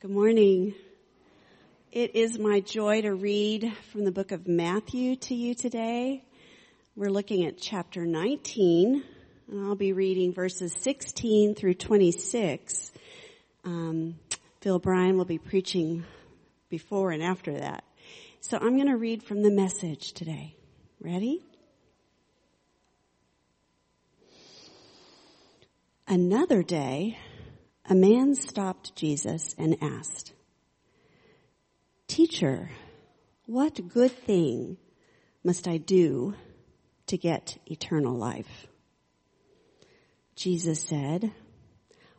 Good morning. It is my joy to read from the book of Matthew to you today. We're looking at chapter 19, and I'll be reading verses 16 through 26. Um, Phil Bryan will be preaching before and after that. So I'm going to read from the message today. Ready? Another day, a man stopped Jesus and asked, Teacher, what good thing must I do to get eternal life? Jesus said,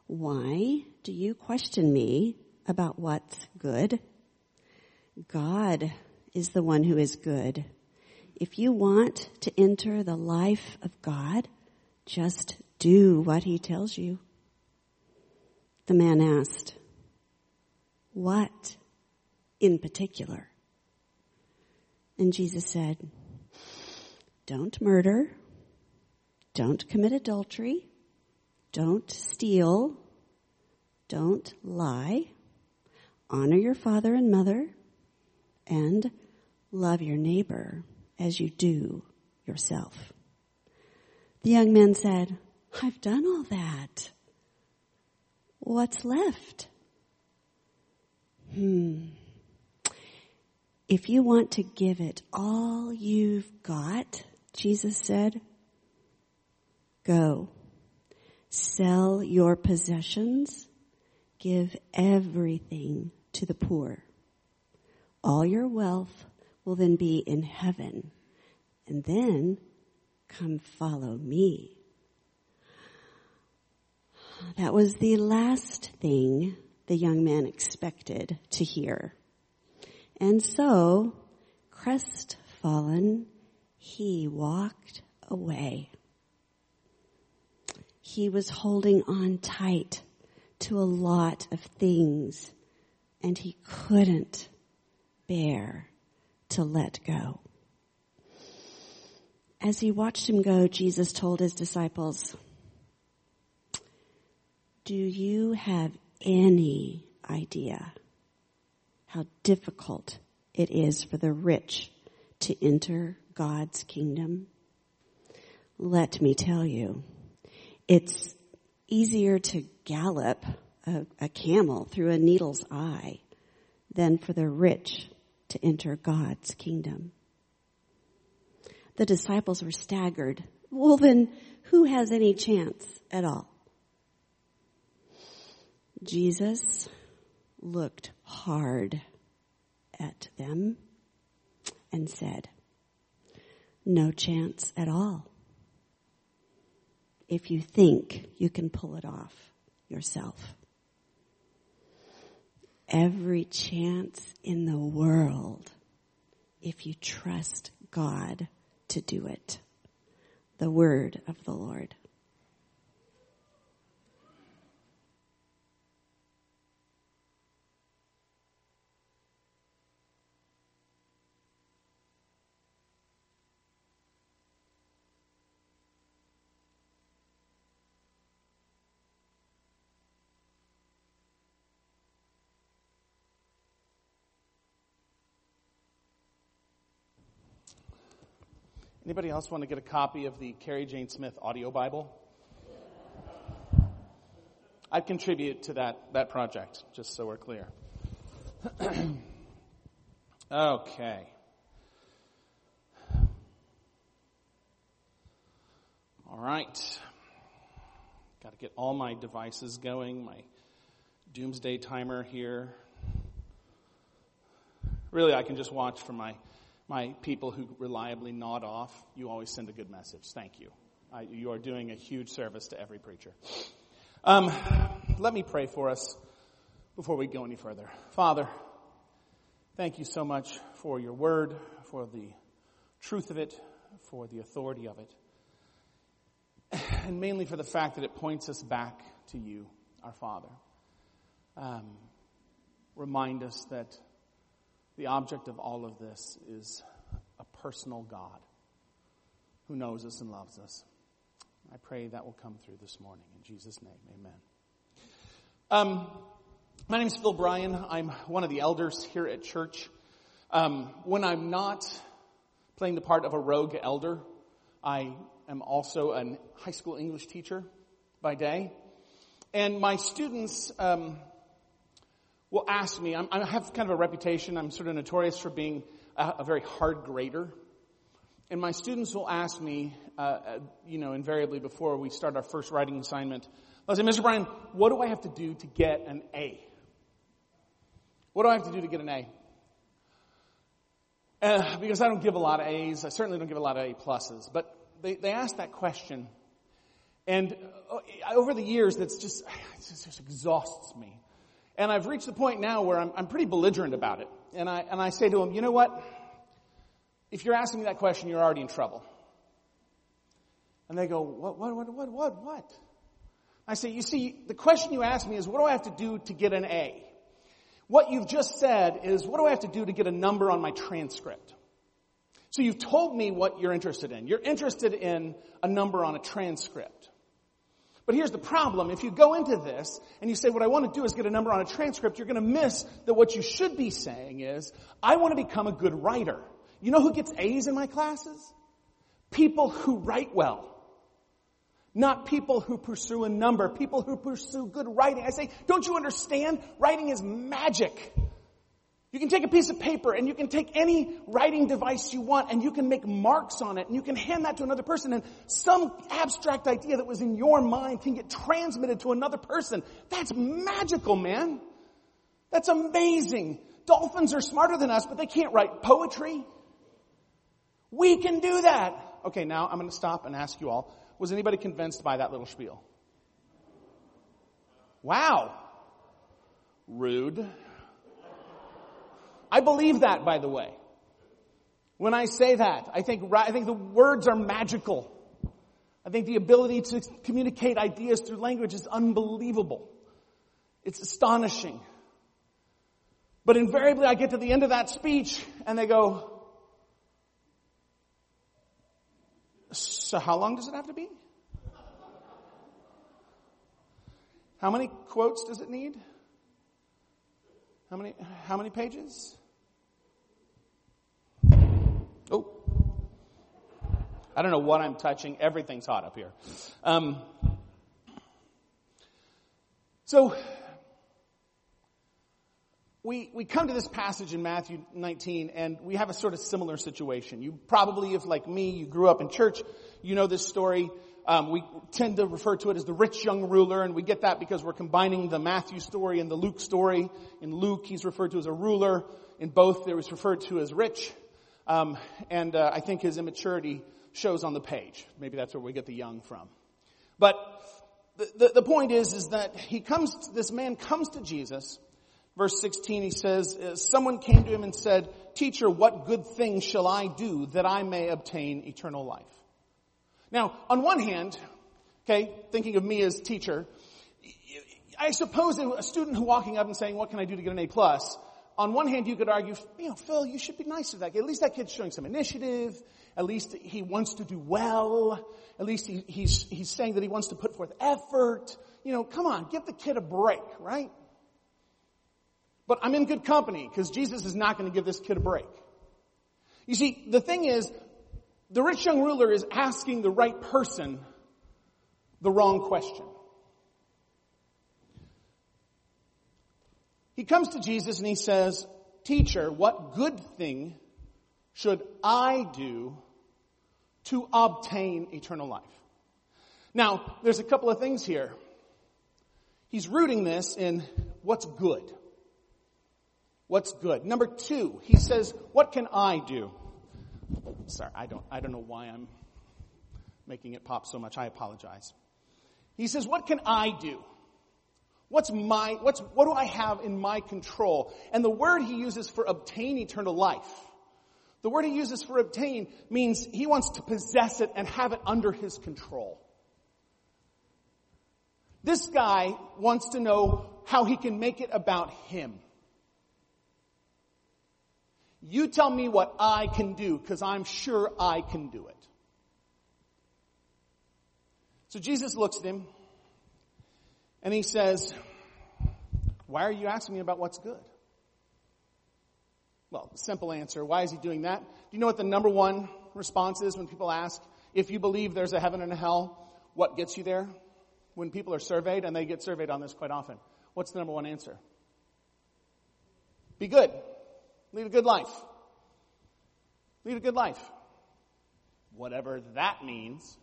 Why do you question me about what's good? God is the one who is good. If you want to enter the life of God, just do what he tells you. The man asked, What in particular? And Jesus said, Don't murder. Don't commit adultery. Don't steal. Don't lie. Honor your father and mother. And love your neighbor as you do yourself. The young man said, I've done all that what's left? Hmm. If you want to give it all you've got, Jesus said, go. Sell your possessions. Give everything to the poor. All your wealth will then be in heaven. And then come follow me. That was the last thing the young man expected to hear. And so, crestfallen, he walked away. He was holding on tight to a lot of things and he couldn't bear to let go. As he watched him go, Jesus told his disciples, do you have any idea how difficult it is for the rich to enter God's kingdom? Let me tell you, it's easier to gallop a, a, camel through a needle's eye than for the rich to enter God's kingdom. The disciples were staggered. Well then, who has any chance at all? Jesus looked hard at them and said, no chance at all. If you think you can pull it off yourself. Every chance in the world if you trust God to do it. The word of the Lord. Anybody else want to get a copy of the Carrie Jane Smith audio Bible? I'd contribute to that, that project, just so we're clear. okay. All right. Got to get all my devices going, my doomsday timer here. Really, I can just watch from my my people who reliably nod off, you always send a good message. Thank you. I, you are doing a huge service to every preacher. Um, let me pray for us before we go any further. Father, thank you so much for your word, for the truth of it, for the authority of it, and mainly for the fact that it points us back to you, our Father. Um, remind us that the object of all of this is a personal God who knows us and loves us. I pray that will come through this morning. In Jesus' name, amen. Um, My name is Phil Bryan. I'm one of the elders here at church. Um, when I'm not playing the part of a rogue elder, I am also a high school English teacher by day. And my students um, will ask me, I'm, i have kind of a reputation, I'm sort of notorious for being a, a very hard grader. And my students will ask me, uh, uh, you know, invariably before we start our first writing assignment, they'll say, Mr. Bryan, what do I have to do to get an A? What do I have to do to get an A? Uh, because I don't give a lot of A's. I certainly don't give a lot of A pluses. But they, they ask that question. And uh, over the years, that's just, it just exhausts me. And I've reached the point now where I'm, I'm pretty belligerent about it. And I, and I say to them, you know what? If you're asking me that question, you're already in trouble. And they go, what, what, what, what, what, what? I say, you see, the question you ask me is, what do I have to do to get an A? What you've just said is, what do I have to do to get a number on my transcript? So you've told me what you're interested in. You're interested in a number on a transcript. But here's the problem. If you go into this and you say, what I want to do is get a number on a transcript, you're going to miss that what you should be saying is, I want to become a good writer. You know who gets A's in my classes? People who write well. Not people who pursue a number, people who pursue good writing. I say, don't you understand? Writing is magic. You can take a piece of paper and you can take any writing device you want and you can make marks on it and you can hand that to another person and some abstract idea that was in your mind can get transmitted to another person. That's magical, man. That's amazing. Dolphins are smarter than us, but they can't write poetry. We can do that. Okay, now I'm going to stop and ask you all, was anybody convinced by that little spiel? Wow. Rude. I believe that, by the way. When I say that, I think, I think the words are magical. I think the ability to communicate ideas through language is unbelievable. It's astonishing. But invariably I get to the end of that speech and they go, So how long does it have to be? How many quotes does it need? How many, how many pages? Oh. I don't know what I'm touching. Everything's hot up here. Um, so, we, we come to this passage in Matthew 19 and we have a sort of similar situation. You probably, if like me, you grew up in church, you know this story. Um, we tend to refer to it as the rich young ruler, and we get that because we're combining the Matthew story and the Luke story. In Luke, he's referred to as a ruler. In both, there was referred to as rich. Um, and uh, I think his immaturity shows on the page. Maybe that's where we get the young from. But the, the, the point is, is that he comes, this man comes to Jesus, Verse 16, he says, uh, someone came to him and said, teacher, what good thing shall I do that I may obtain eternal life? Now, on one hand, okay, thinking of me as teacher, I suppose a student who walking up and saying, what can I do to get an A plus? On one hand, you could argue, you know, Phil, you should be nice to that kid. At least that kid's showing some initiative. At least he wants to do well. At least he, he's, he's saying that he wants to put forth effort. You know, come on, give the kid a break, right? But I'm in good company because Jesus is not going to give this kid a break. You see, the thing is, the rich young ruler is asking the right person the wrong question. He comes to Jesus and he says, Teacher, what good thing should I do to obtain eternal life? Now, there's a couple of things here. He's rooting this in what's good what's good. Number two, he says, what can I do? Sorry, I don't, I don't know why I'm making it pop so much. I apologize. He says, what can I do? What's my, what's, what do I have in my control? And the word he uses for obtain eternal life, the word he uses for obtain means he wants to possess it and have it under his control. This guy wants to know how he can make it about him. You tell me what I can do because I'm sure I can do it. So Jesus looks at him and he says, Why are you asking me about what's good? Well, simple answer. Why is he doing that? Do you know what the number one response is when people ask, if you believe there's a heaven and a hell, what gets you there? When people are surveyed, and they get surveyed on this quite often, what's the number one answer? Be good. Lead a good life. Lead a good life. Whatever that means.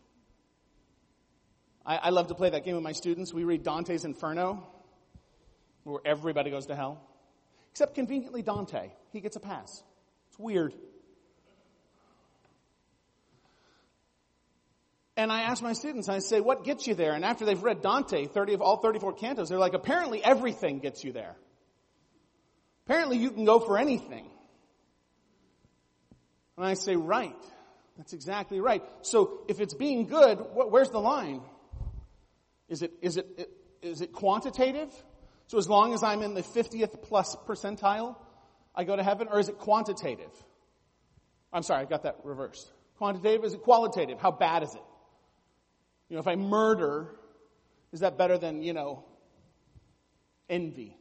I, I love to play that game with my students. We read Dante's Inferno, where everybody goes to hell. Except conveniently Dante. He gets a pass. It's weird. And I ask my students, I say, what gets you there? And after they've read Dante, 30 of all 34 cantos, they're like, apparently everything gets you there. Apparently you can go for anything. And I say, right. That's exactly right. So if it's being good, where's the line? Is it, is it, is it quantitative? So as long as I'm in the 50th plus percentile, I go to heaven, or is it quantitative? I'm sorry, I got that reversed. Quantitative, is it qualitative? How bad is it? You know, if I murder, is that better than, you know, envy?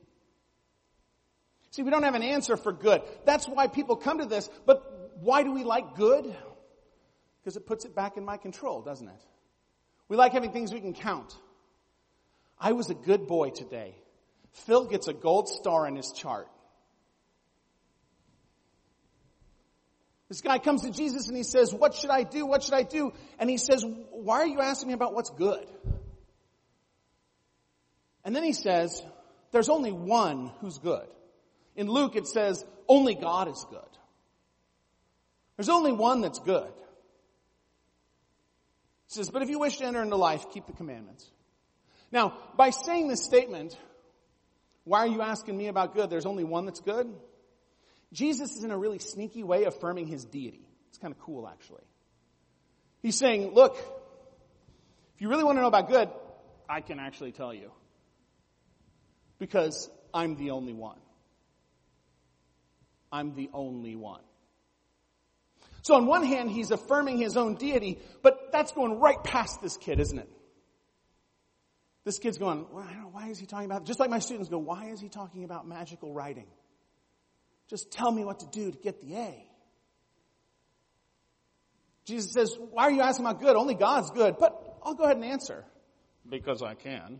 See, we don't have an answer for good. That's why people come to this, but why do we like good? Because it puts it back in my control, doesn't it? We like having things we can count. I was a good boy today. Phil gets a gold star in his chart. This guy comes to Jesus and he says, what should I do? What should I do? And he says, why are you asking me about what's good? And then he says, there's only one who's good. In Luke it says, only God is good. There's only one that's good. He says, but if you wish to enter into life, keep the commandments. Now, by saying this statement, why are you asking me about good? There's only one that's good. Jesus is in a really sneaky way affirming his deity. It's kind of cool, actually. He's saying, look, if you really want to know about good, I can actually tell you. Because I'm the only one. I'm the only one. So on one hand, he's affirming his own deity, but that's going right past this kid, isn't it? This kid's going, well, why is he talking about, just like my students go, why is he talking about magical writing? Just tell me what to do to get the A. Jesus says, why are you asking about good? Only God's good. But I'll go ahead and answer. Because I can.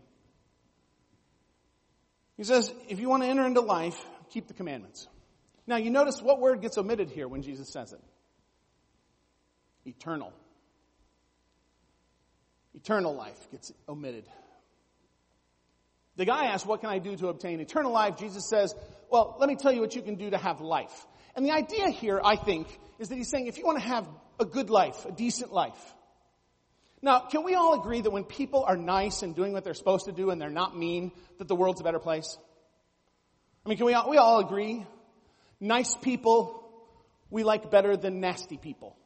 He says, if you want to enter into life, keep the commandments. Now you notice what word gets omitted here when Jesus says it. Eternal. Eternal life gets omitted. The guy asks, what can I do to obtain eternal life? Jesus says, well, let me tell you what you can do to have life. And the idea here, I think, is that he's saying if you want to have a good life, a decent life. Now, can we all agree that when people are nice and doing what they're supposed to do and they're not mean, that the world's a better place? I mean, can we all, we all agree? Nice people we like better than nasty people.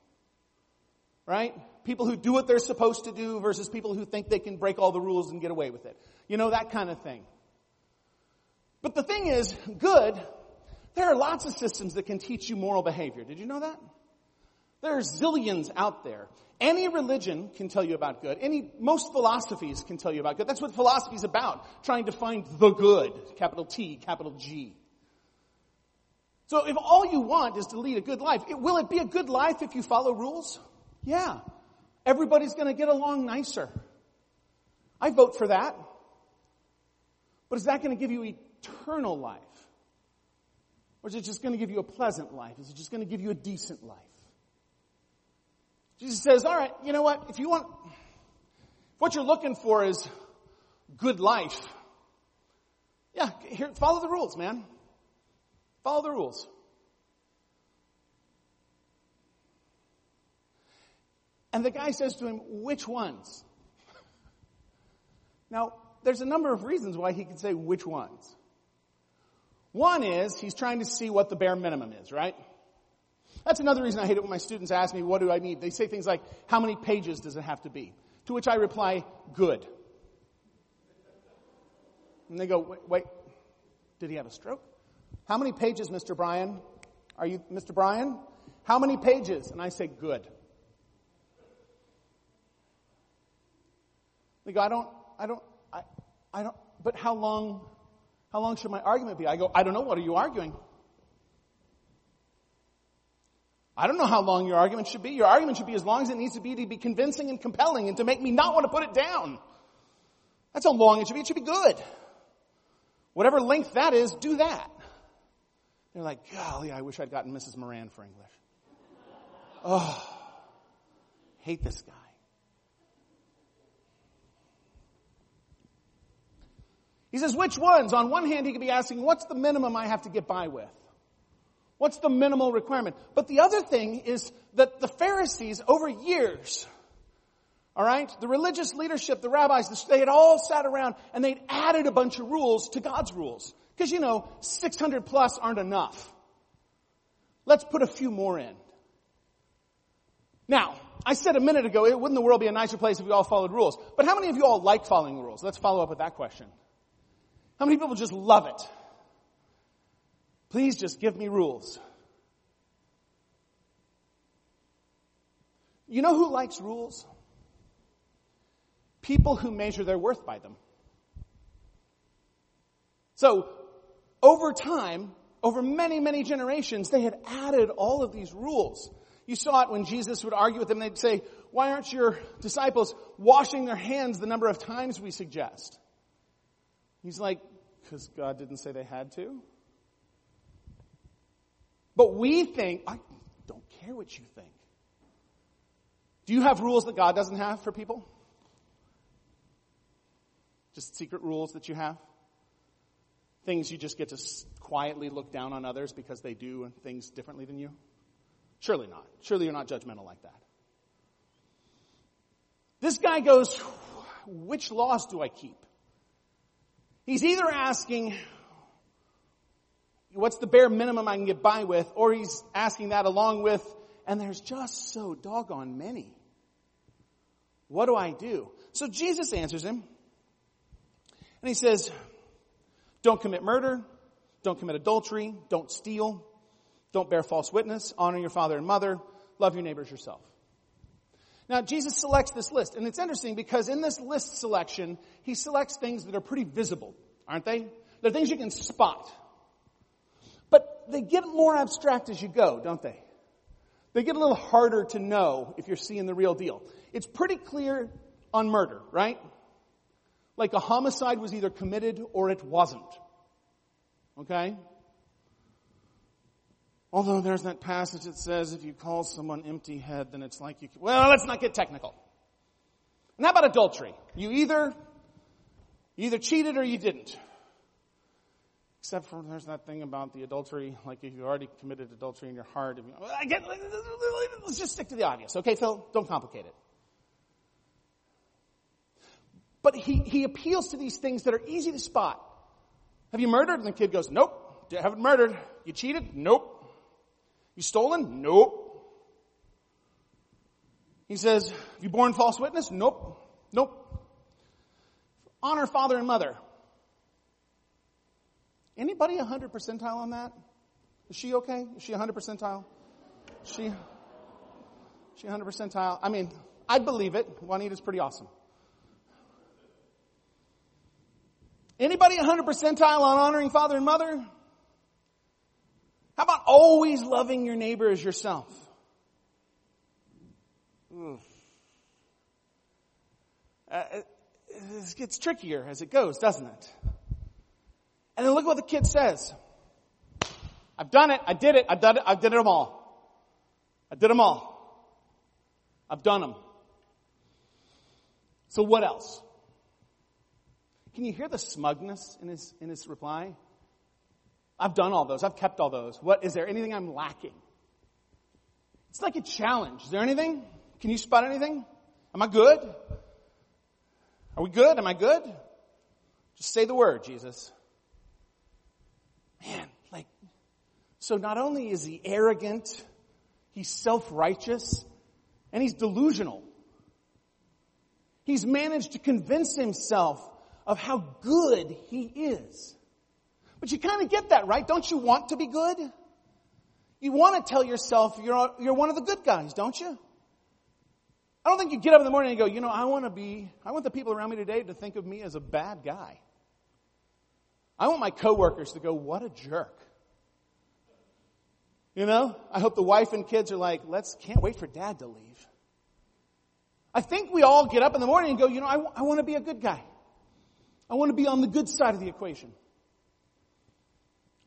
Right? People who do what they're supposed to do versus people who think they can break all the rules and get away with it. You know, that kind of thing. But the thing is, good, there are lots of systems that can teach you moral behavior. Did you know that? There are zillions out there. Any religion can tell you about good. Any, most philosophies can tell you about good. That's what philosophy is about. Trying to find the good. Capital T, capital G. So if all you want is to lead a good life, it, will it be a good life if you follow rules? Yeah. Everybody's gonna get along nicer. I vote for that. But is that going to give you eternal life? Or is it just going to give you a pleasant life? Is it just going to give you a decent life? Jesus says, all right, you know what? If you want, if what you're looking for is good life, yeah, here, follow the rules, man. Follow the rules. And the guy says to him, which ones? Now, there's a number of reasons why he could say which ones. One is he's trying to see what the bare minimum is, right? That's another reason I hate it when my students ask me, what do I need? They say things like, how many pages does it have to be? To which I reply, good. And they go, wait, wait did he have a stroke? How many pages, Mr. Bryan? Are you, Mr. Bryan? How many pages? And I say, good. They go, I don't, I don't, I don't, but how long How long should my argument be? I go, I don't know. What are you arguing? I don't know how long your argument should be. Your argument should be as long as it needs to be to be convincing and compelling and to make me not want to put it down. That's how long it should be. It should be good. Whatever length that is, do that. They're like, golly, I wish I'd gotten Mrs. Moran for English. Oh, hate this guy. He says, which ones? On one hand, he could be asking, what's the minimum I have to get by with? What's the minimal requirement? But the other thing is that the Pharisees, over years, all right, the religious leadership, the rabbis, they had all sat around and they'd added a bunch of rules to God's rules. Because, you know, 600 plus aren't enough. Let's put a few more in. Now, I said a minute ago, it wouldn't the world be a nicer place if we all followed rules? But how many of you all like following rules? Let's follow up with that question. How many people just love it? Please just give me rules. You know who likes rules? People who measure their worth by them. So, over time, over many, many generations, they had added all of these rules. You saw it when Jesus would argue with them. They'd say, why aren't your disciples washing their hands the number of times we suggest? He's like, because God didn't say they had to. But we think, I don't care what you think. Do you have rules that God doesn't have for people? Just secret rules that you have? Things you just get to quietly look down on others because they do things differently than you? Surely not. Surely you're not judgmental like that. This guy goes, which laws do I keep? He's either asking, what's the bare minimum I can get by with? Or he's asking that along with, and there's just so doggone many. What do I do? So Jesus answers him. And he says, don't commit murder. Don't commit adultery. Don't steal. Don't bear false witness. Honor your father and mother. Love your neighbors yourself. Now, Jesus selects this list, and it's interesting because in this list selection, he selects things that are pretty visible, aren't they? They're things you can spot. But they get more abstract as you go, don't they? They get a little harder to know if you're seeing the real deal. It's pretty clear on murder, right? Like a homicide was either committed or it wasn't. Okay? Although there's that passage that says if you call someone empty head, then it's like you, well, let's not get technical. And how about adultery? You either, you either cheated or you didn't. Except for there's that thing about the adultery, like if you already committed adultery in your heart. You, I get, let's just stick to the obvious, okay, Phil? Don't complicate it. But he, he appeals to these things that are easy to spot. Have you murdered? And the kid goes, nope. Haven't murdered. You cheated? Nope. You stolen? Nope. He says, have you borne false witness? Nope. Nope. Honor father and mother. Anybody 100 percentile on that? Is she okay? Is she 100 percentile? She, she 100 percentile? I mean, I'd believe it. Juanita's pretty awesome. Anybody 100 percentile on honoring father and mother? Always loving your neighbor as yourself? Uh, it gets trickier as it goes, doesn't it? And then look what the kid says. I've done it. I did it. I've done it. I did them all. I did them all. I've done them. So what else? Can you hear the smugness in his, in his reply? I've done all those. I've kept all those. What, is there anything I'm lacking? It's like a challenge. Is there anything? Can you spot anything? Am I good? Are we good? Am I good? Just say the word, Jesus. Man, like, so not only is he arrogant, he's self-righteous, and he's delusional. He's managed to convince himself of how good he is. But you kind of get that, right? Don't you want to be good? You want to tell yourself you're, you're one of the good guys, don't you? I don't think you get up in the morning and go, you know, I want to be, I want the people around me today to think of me as a bad guy. I want my coworkers to go, what a jerk. You know, I hope the wife and kids are like, let's, can't wait for dad to leave. I think we all get up in the morning and go, you know, I, I want to be a good guy. I want to be on the good side of the equation.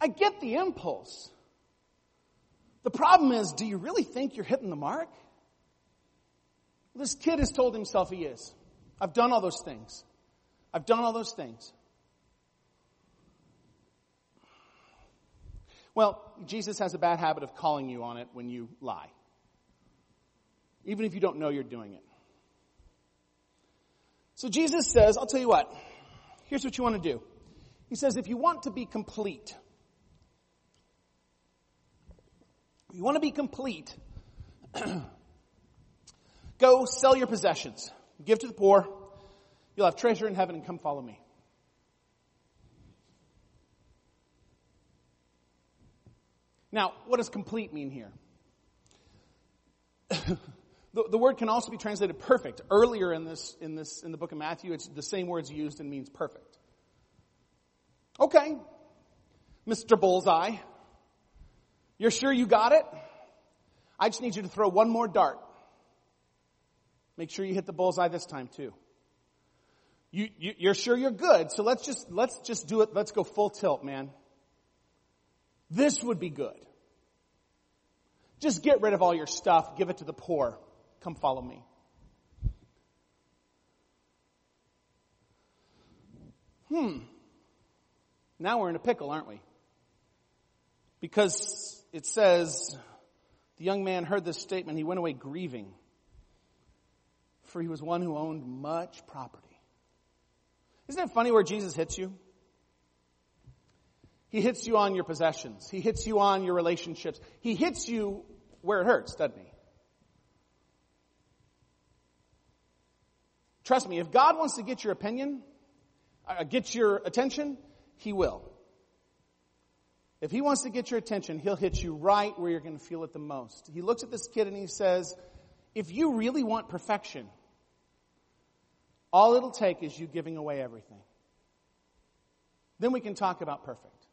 I get the impulse. The problem is, do you really think you're hitting the mark? This kid has told himself he is. I've done all those things. I've done all those things. Well, Jesus has a bad habit of calling you on it when you lie. Even if you don't know you're doing it. So Jesus says, I'll tell you what, here's what you want to do. He says, if you want to be complete, you want to be complete, go sell your possessions, give to the poor, you'll have treasure in heaven and come follow me. Now, what does complete mean here? the, the, word can also be translated perfect. Earlier in this, in this, in the book of Matthew, it's the same words used and means perfect. Okay. Mr. Bullseye. You're sure you got it? I just need you to throw one more dart. Make sure you hit the bullseye this time too. You, you, you're sure you're good, so let's just, let's just do it. Let's go full tilt, man. This would be good. Just get rid of all your stuff, give it to the poor. Come follow me. Hmm. Now we're in a pickle, aren't we? Because it says, the young man heard this statement, he went away grieving, for he was one who owned much property. Isn't it funny where Jesus hits you? He hits you on your possessions. He hits you on your relationships. He hits you where it hurts, doesn't he? Trust me, if God wants to get your opinion, uh, get your attention, He will. If He wants to get your attention, He'll hit you right where you're going to feel it the most. He looks at this kid and He says, if you really want perfection, all it'll take is you giving away everything. Then we can talk about perfect.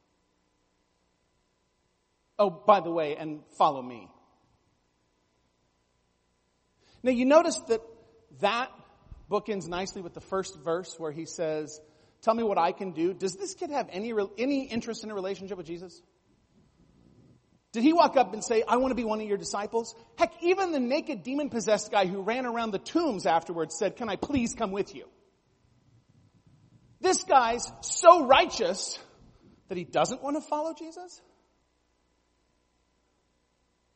Oh, by the way, and follow me. Now you notice that that bookends nicely with the first verse where he says, tell me what I can do. Does this kid have any, any interest in a relationship with Jesus? Did he walk up and say, I want to be one of your disciples? Heck, even the naked demon possessed guy who ran around the tombs afterwards said, can I please come with you? This guy's so righteous that he doesn't want to follow Jesus?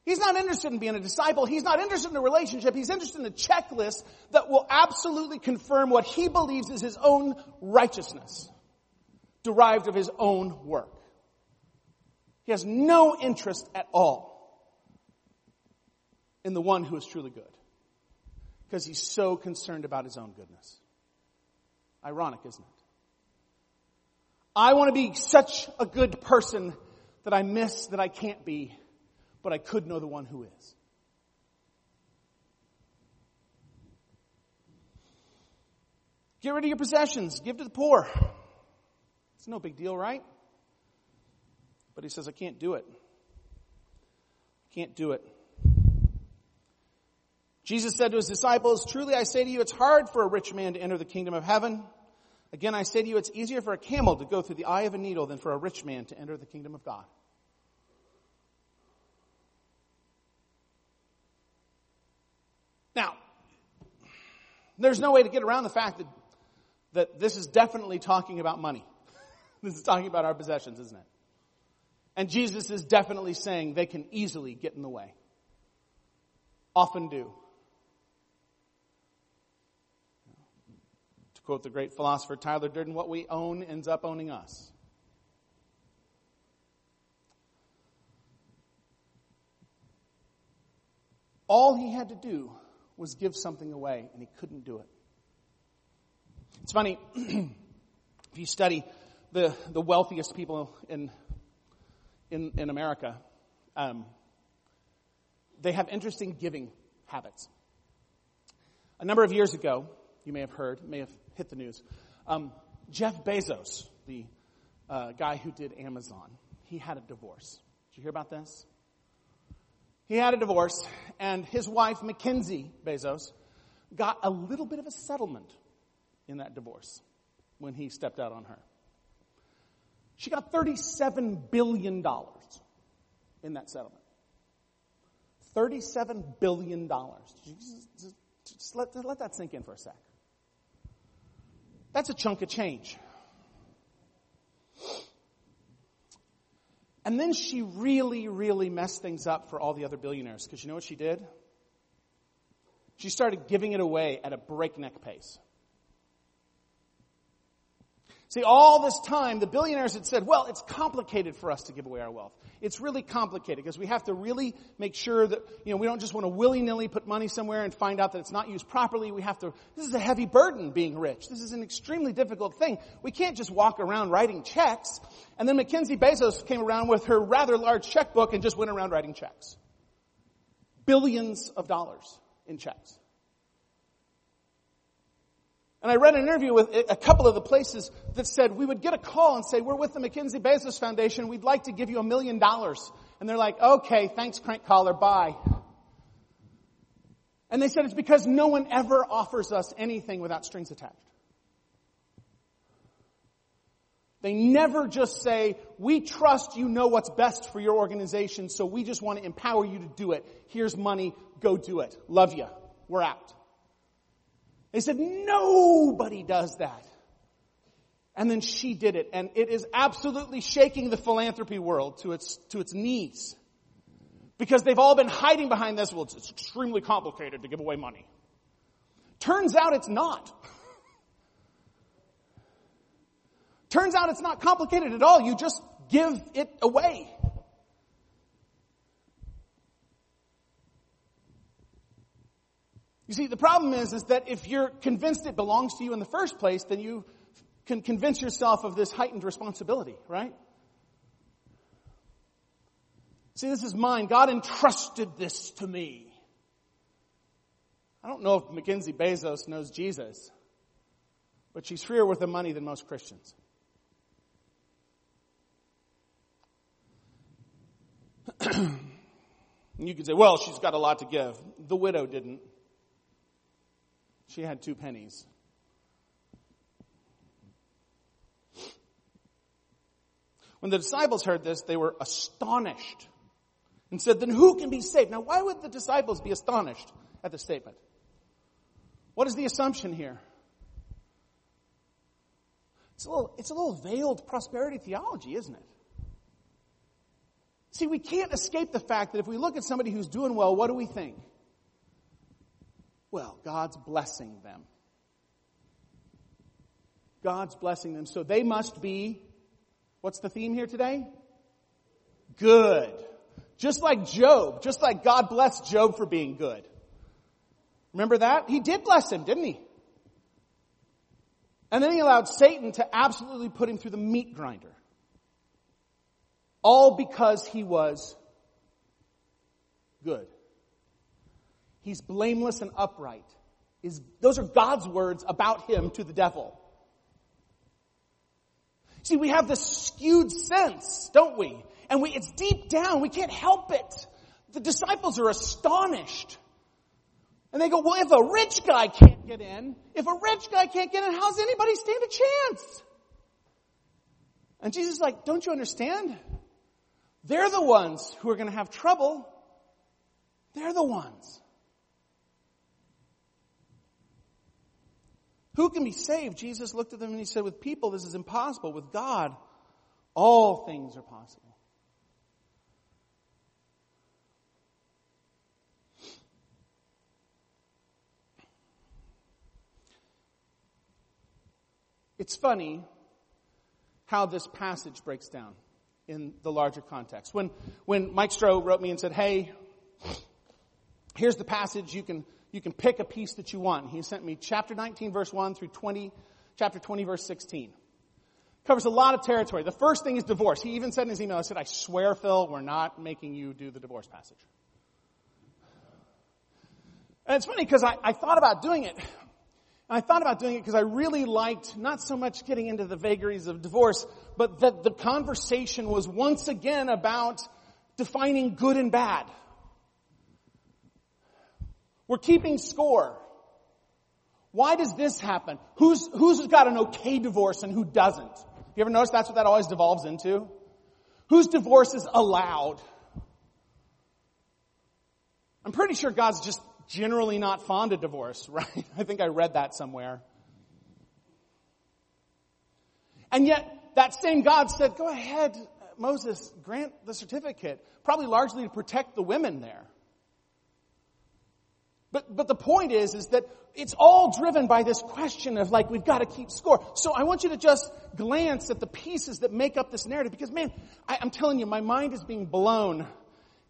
He's not interested in being a disciple. He's not interested in a relationship. He's interested in a checklist that will absolutely confirm what he believes is his own righteousness, derived of his own work. He has no interest at all in the one who is truly good because he's so concerned about his own goodness. Ironic, isn't it? I want to be such a good person that I miss that I can't be but I could know the one who is. Get rid of your possessions, give to the poor. It's no big deal, right? But he says, I can't do it. I can't do it. Jesus said to his disciples, Truly I say to you, it's hard for a rich man to enter the kingdom of heaven. Again, I say to you, it's easier for a camel to go through the eye of a needle than for a rich man to enter the kingdom of God. Now, there's no way to get around the fact that, that this is definitely talking about money. this is talking about our possessions, isn't it? And Jesus is definitely saying they can easily get in the way. Often do. To quote the great philosopher Tyler Durden, what we own ends up owning us. All he had to do was give something away, and he couldn't do it. It's funny, if you study the, the wealthiest people in, in, in America, um, they have interesting giving habits. A number of years ago, you may have heard, may have hit the news, um, Jeff Bezos, the a guy who did Amazon. He had a divorce. Did you hear about this? He had a divorce, and his wife, Mackenzie Bezos, got a little bit of a settlement in that divorce when he stepped out on her. She got $37 billion in that settlement. $37 billion. Just, let, let that sink in for a sec. That's a chunk of change. And then she really, really messed things up for all the other billionaires. Because you know what she did? She started giving it away at a breakneck pace. See, all this time, the billionaires had said, well, it's complicated for us to give away our wealth. It's really complicated because we have to really make sure that, you know, we don't just want to willy-nilly put money somewhere and find out that it's not used properly. We have to, this is a heavy burden being rich. This is an extremely difficult thing. We can't just walk around writing checks. And then Mackenzie Bezos came around with her rather large checkbook and just went around writing checks. Billions of dollars in checks. And I read an interview with a couple of the places that said we would get a call and say, we're with the Mackenzie Bezos Foundation. We'd like to give you a million dollars. And they're like, okay, thanks crank caller. Bye. And they said it's because no one ever offers us anything without strings attached. They never just say, we trust you know what's best for your organization, so we just want to empower you to do it. Here's money, go do it. Love you. We're out. They said, nobody does that. And then she did it, and it is absolutely shaking the philanthropy world to its, to its knees. Because they've all been hiding behind this, well, it's, it's extremely complicated to give away money. Turns out it's not. Turns out it's not complicated at all. You just give it away. You see, the problem is, is that if you're convinced it belongs to you in the first place, then you can convince yourself of this heightened responsibility, right? See, this is mine. God entrusted this to me. I don't know if Mackenzie Bezos knows Jesus, but she's freer with the money than most Christians. you could say, well, she's got a lot to give. The widow didn't. She had two pennies. When the disciples heard this, they were astonished and said, then who can be saved? Now, why would the disciples be astonished at the statement? What is the assumption here? It's a little, it's a little veiled prosperity theology, isn't it? See, we can't escape the fact that if we look at somebody who's doing well, what do we think? Well, God's blessing them. God's blessing them. So they must be, what's the theme here today? Good. Just like Job, just like God blessed Job for being good. Remember that? He did bless him, didn't he? And then he allowed Satan to absolutely put him through the meat grinder. All because he was good. He's blameless and upright. Is, those are God's words about him to the devil. See, we have this skewed sense, don't we? And we, it's deep down. We can't help it. The disciples are astonished. And they go, well, if a rich guy can't get in, if a rich guy can't get in, how's anybody stand a chance? And Jesus is like, don't you understand? They're the ones who are going to have trouble. They're the ones. Who can be saved? Jesus looked at them and he said, with people this is impossible. With God, all things are possible. It's funny how this passage breaks down in the larger context. When, when Mike Stroh wrote me and said, hey, here's the passage, you can you can pick a piece that you want. He sent me chapter 19 verse 1 through 20, chapter 20 verse 16. Covers a lot of territory. The first thing is divorce. He even said in his email, I said, I swear, Phil, we're not making you do the divorce passage. And it's funny because I, I thought about doing it. And I thought about doing it because I really liked not so much getting into the vagaries of divorce, but that the conversation was once again about defining good and bad. We're keeping score. Why does this happen? Who's, who's got an okay divorce and who doesn't? You ever notice that's what that always devolves into? Whose divorce is allowed? I'm pretty sure God's just generally not fond of divorce, right? I think I read that somewhere. And yet, that same God said, go ahead, Moses, grant the certificate, probably largely to protect the women there. But, but the point is, is that it's all driven by this question of like, we've got to keep score. So I want you to just glance at the pieces that make up this narrative because man, I, I'm telling you, my mind is being blown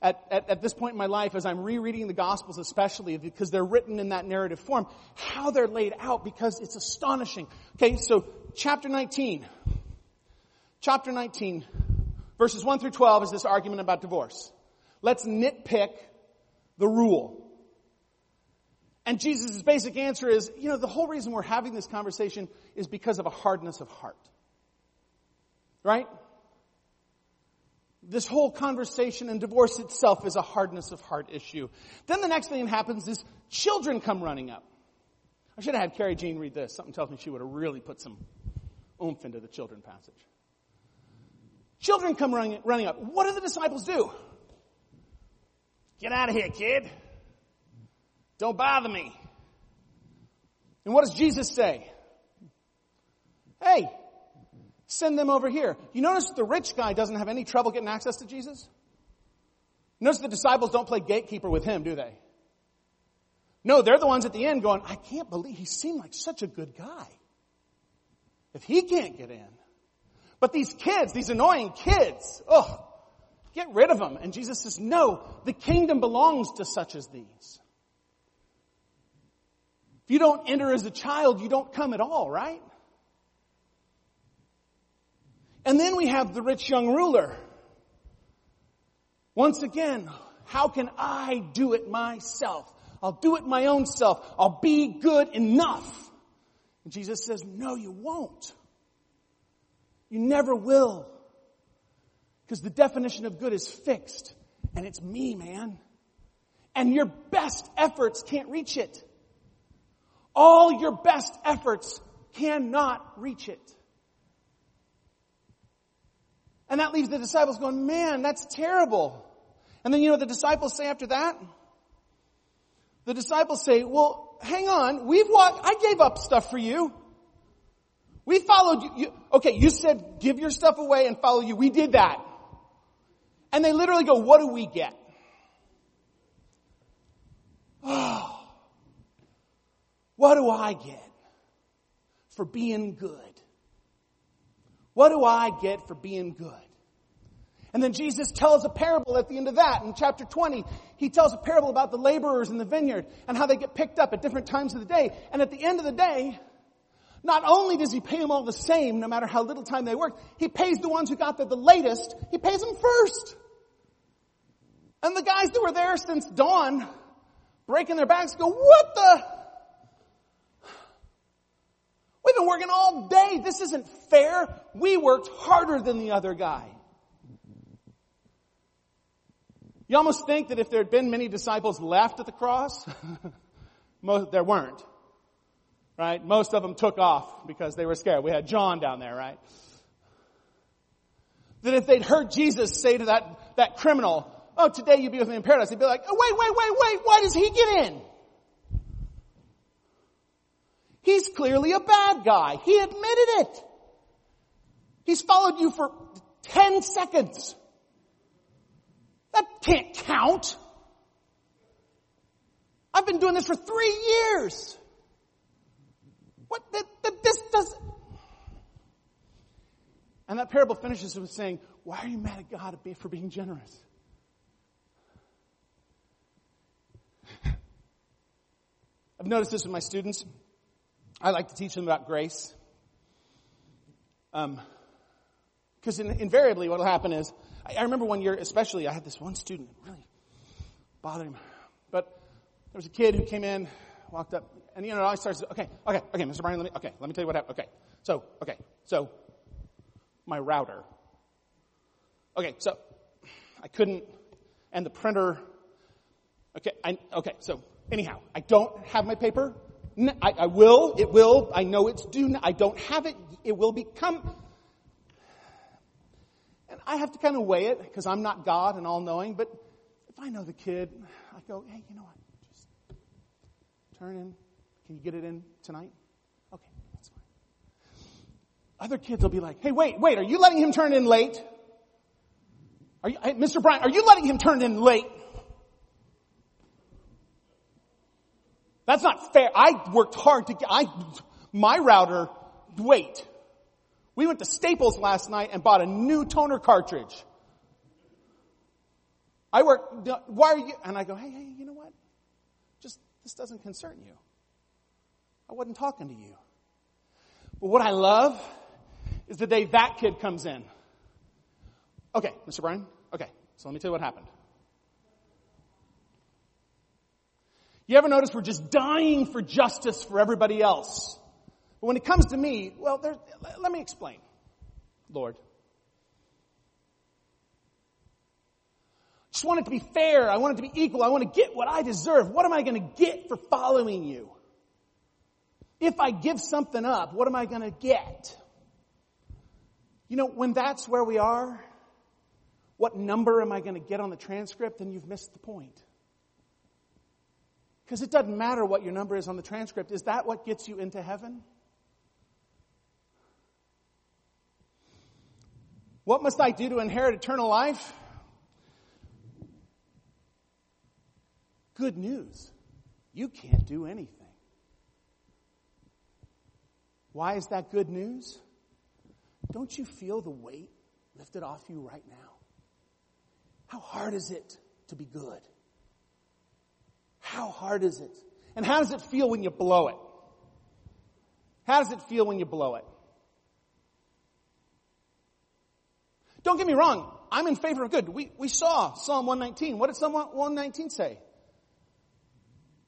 at, at, at, this point in my life as I'm rereading the Gospels especially because they're written in that narrative form, how they're laid out because it's astonishing. Okay, so chapter 19. Chapter 19, verses 1 through 12 is this argument about divorce. Let's nitpick the rule. And Jesus' basic answer is, you know, the whole reason we're having this conversation is because of a hardness of heart. Right? This whole conversation and divorce itself is a hardness of heart issue. Then the next thing that happens is children come running up. I should have had Carrie Jean read this. Something tells me she would have really put some oomph into the children passage. Children come running, running up. What do the disciples do? Get out of here, kid. Don't bother me. And what does Jesus say? Hey, send them over here. You notice the rich guy doesn't have any trouble getting access to Jesus? Notice the disciples don't play gatekeeper with him, do they? No, they're the ones at the end going, I can't believe he seemed like such a good guy. If he can't get in. But these kids, these annoying kids, oh, get rid of them. And Jesus says, no, the kingdom belongs to such as these. If you don't enter as a child, you don't come at all, right? And then we have the rich young ruler. Once again, how can I do it myself? I'll do it my own self. I'll be good enough. And Jesus says, no, you won't. You never will. Because the definition of good is fixed. And it's me, man. And your best efforts can't reach it. All your best efforts cannot reach it. And that leaves the disciples going, man, that's terrible. And then you know the disciples say after that? The disciples say, well, hang on, we've walked, I gave up stuff for you. We followed you. you. Okay, you said give your stuff away and follow you. We did that. And they literally go, what do we get? Oh, what do I get for being good? What do I get for being good? And then Jesus tells a parable at the end of that. In chapter 20, he tells a parable about the laborers in the vineyard and how they get picked up at different times of the day. And at the end of the day, not only does he pay them all the same, no matter how little time they worked, he pays the ones who got there the latest, he pays them first. And the guys that were there since dawn, breaking their backs, go, what the? We've been working all day. This isn't fair. We worked harder than the other guy. You almost think that if there had been many disciples left at the cross, most, there weren't. Right? Most of them took off because they were scared. We had John down there, right? That if they'd heard Jesus say to that, that criminal, oh, today you'll be with me in paradise, they'd be like, oh, wait, wait, wait, wait, why does he get in? He's clearly a bad guy. He admitted it. He's followed you for 10 seconds. That can't count. I've been doing this for three years. What, that, that this does And that parable finishes with saying, why are you mad at God for being generous? I've noticed this with my students. I like to teach them about grace. Um, because in, invariably what will happen is, I, I, remember one year especially, I had this one student really bothered him. But there was a kid who came in walked up, and you know, I started, okay, okay, okay, Mr. Bryan, let me, okay, let me tell you what happened. Okay, so, okay, so, my router. Okay, so, I couldn't, and the printer, okay, I, okay, so, anyhow, I don't have my paper. I, I will, it will, I know it's due, I don't have it, it will become, and I have to kind of weigh it, because I'm not God and all-knowing, but if I know the kid, I go, hey, you know what? Just turn in. Can you get it in tonight? Okay, that's fine. Other kids will be like, hey, wait, wait, are you letting him turn in late? Are you, hey, Mr. Bryan, are you letting him turn in late? That's not fair. I worked hard to get, I, my router, wait. We went to Staples last night and bought a new toner cartridge. I work, why are you, and I go, hey, hey, you know what? Just, this doesn't concern you. I wasn't talking to you. But what I love is the day that kid comes in. Okay, Mr. Bryan, okay, so let me tell you what happened. You ever notice we're just dying for justice for everybody else? But when it comes to me, well, there, let me explain. Lord, just want it to be fair. I want it to be equal. I want to get what I deserve. What am I going to get for following you? If I give something up, what am I going to get? You know, when that's where we are, what number am I going to get on the transcript? Then you've missed the point. Because it doesn't matter what your number is on the transcript. Is that what gets you into heaven? What must I do to inherit eternal life? Good news. You can't do anything. Why is that good news? Don't you feel the weight lifted off you right now? How hard is it to be good? How hard is it? And how does it feel when you blow it? How does it feel when you blow it? Don't get me wrong. I'm in favor of good. We, we saw Psalm 119. What did Psalm 119 say? It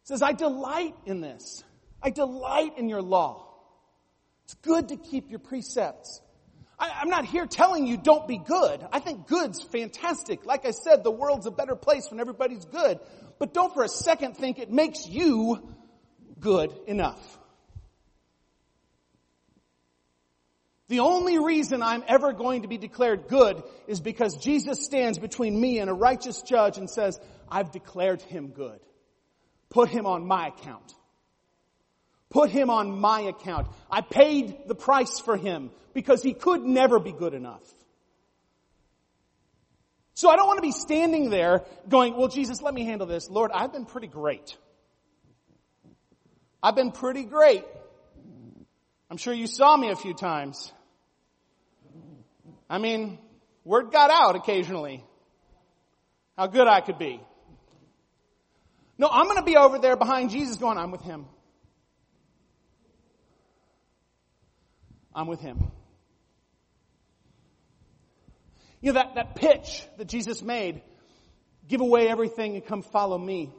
says, I delight in this. I delight in your law. It's good to keep your precepts. I, am not here telling you don't be good. I think good's fantastic. Like I said, the world's a better place when everybody's good. But don't for a second think it makes you good enough. The only reason I'm ever going to be declared good is because Jesus stands between me and a righteous judge and says, I've declared him good. Put him on my account. Put him on my account. I paid the price for him because he could never be good enough. So I don't want to be standing there going, well, Jesus, let me handle this. Lord, I've been pretty great. I've been pretty great. I'm sure you saw me a few times. I mean, word got out occasionally how good I could be. No, I'm going to be over there behind Jesus going, I'm with him. I'm with him. You know, that, that pitch that Jesus made, give away everything and come follow me.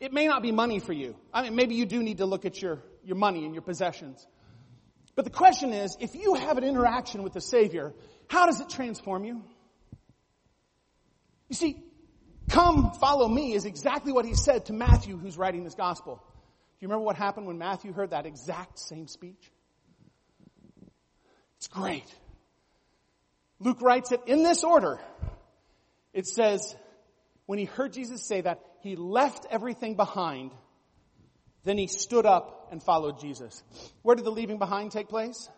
It may not be money for you. I mean, maybe you do need to look at your, your money and your possessions. But the question is, if you have an interaction with the Savior, how does it transform you? You see, Come follow me is exactly what he said to Matthew who's writing this gospel. Do you remember what happened when Matthew heard that exact same speech? It's great. Luke writes it in this order. It says, when he heard Jesus say that, he left everything behind. Then he stood up and followed Jesus. Where did the leaving behind take place?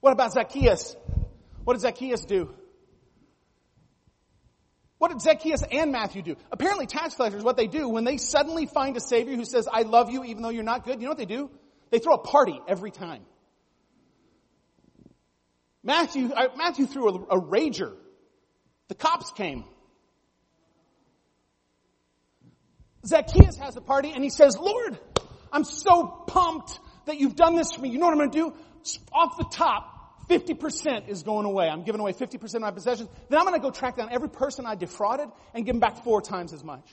What about Zacchaeus? What did Zacchaeus do? What did Zacchaeus and Matthew do? Apparently tax collectors, what they do, when they suddenly find a savior who says, I love you even though you're not good, you know what they do? They throw a party every time. Matthew, uh, Matthew threw a, a rager. The cops came. Zacchaeus has a party and he says, Lord, I'm so pumped that you've done this for me. You know what I'm going to do? Off the top, 50% is going away. I'm giving away 50% of my possessions. Then I'm going to go track down every person I defrauded and give them back four times as much.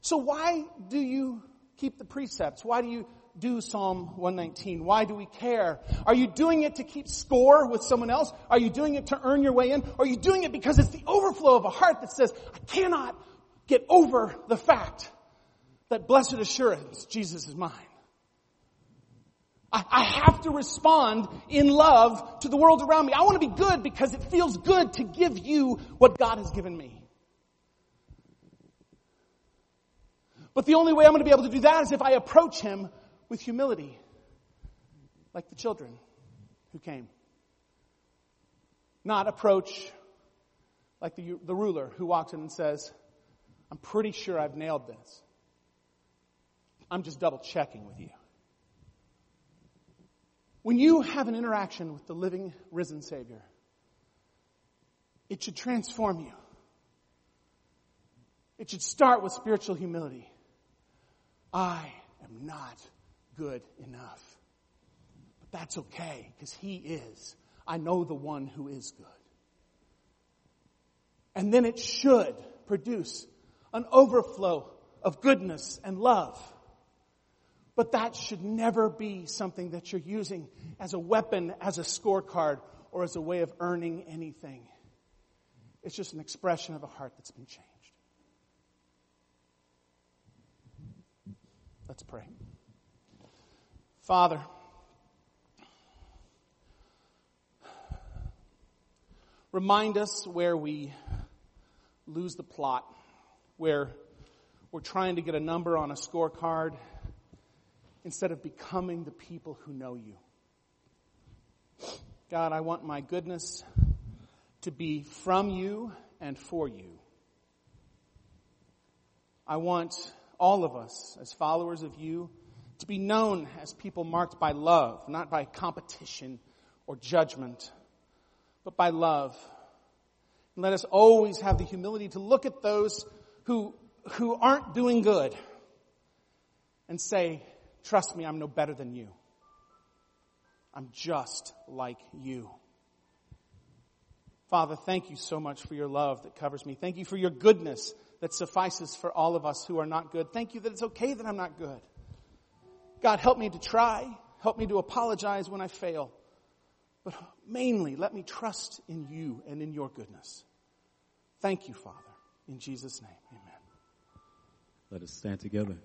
So why do you keep the precepts? Why do you do Psalm 119? Why do we care? Are you doing it to keep score with someone else? Are you doing it to earn your way in? Are you doing it because it's the overflow of a heart that says, I cannot get over the fact that blessed assurance, Jesus is mine. I, I have to respond in love to the world around me. I want to be good because it feels good to give you what God has given me. But the only way I'm going to be able to do that is if I approach Him with humility, like the children who came. Not approach like the, the ruler who walks in and says, I'm pretty sure I've nailed this. I'm just double checking with you. When you have an interaction with the living, risen Savior, it should transform you. It should start with spiritual humility. I am not good enough. But that's okay because He is. I know the one who is good. And then it should produce an overflow of goodness and love. But that should never be something that you're using as a weapon, as a scorecard, or as a way of earning anything. It's just an expression of a heart that's been changed. Let's pray. Father, remind us where we lose the plot, where we're trying to get a number on a scorecard instead of becoming the people who know you. God, I want my goodness to be from you and for you. I want all of us as followers of you to be known as people marked by love, not by competition or judgment, but by love. And let us always have the humility to look at those who, who aren't doing good and say, trust me, I'm no better than you. I'm just like you. Father, thank you so much for your love that covers me. Thank you for your goodness that suffices for all of us who are not good. Thank you that it's okay that I'm not good. God, help me to try. Help me to apologize when I fail. But mainly, let me trust in you and in your goodness. Thank you, Father. In Jesus' name, amen. Let us stand together.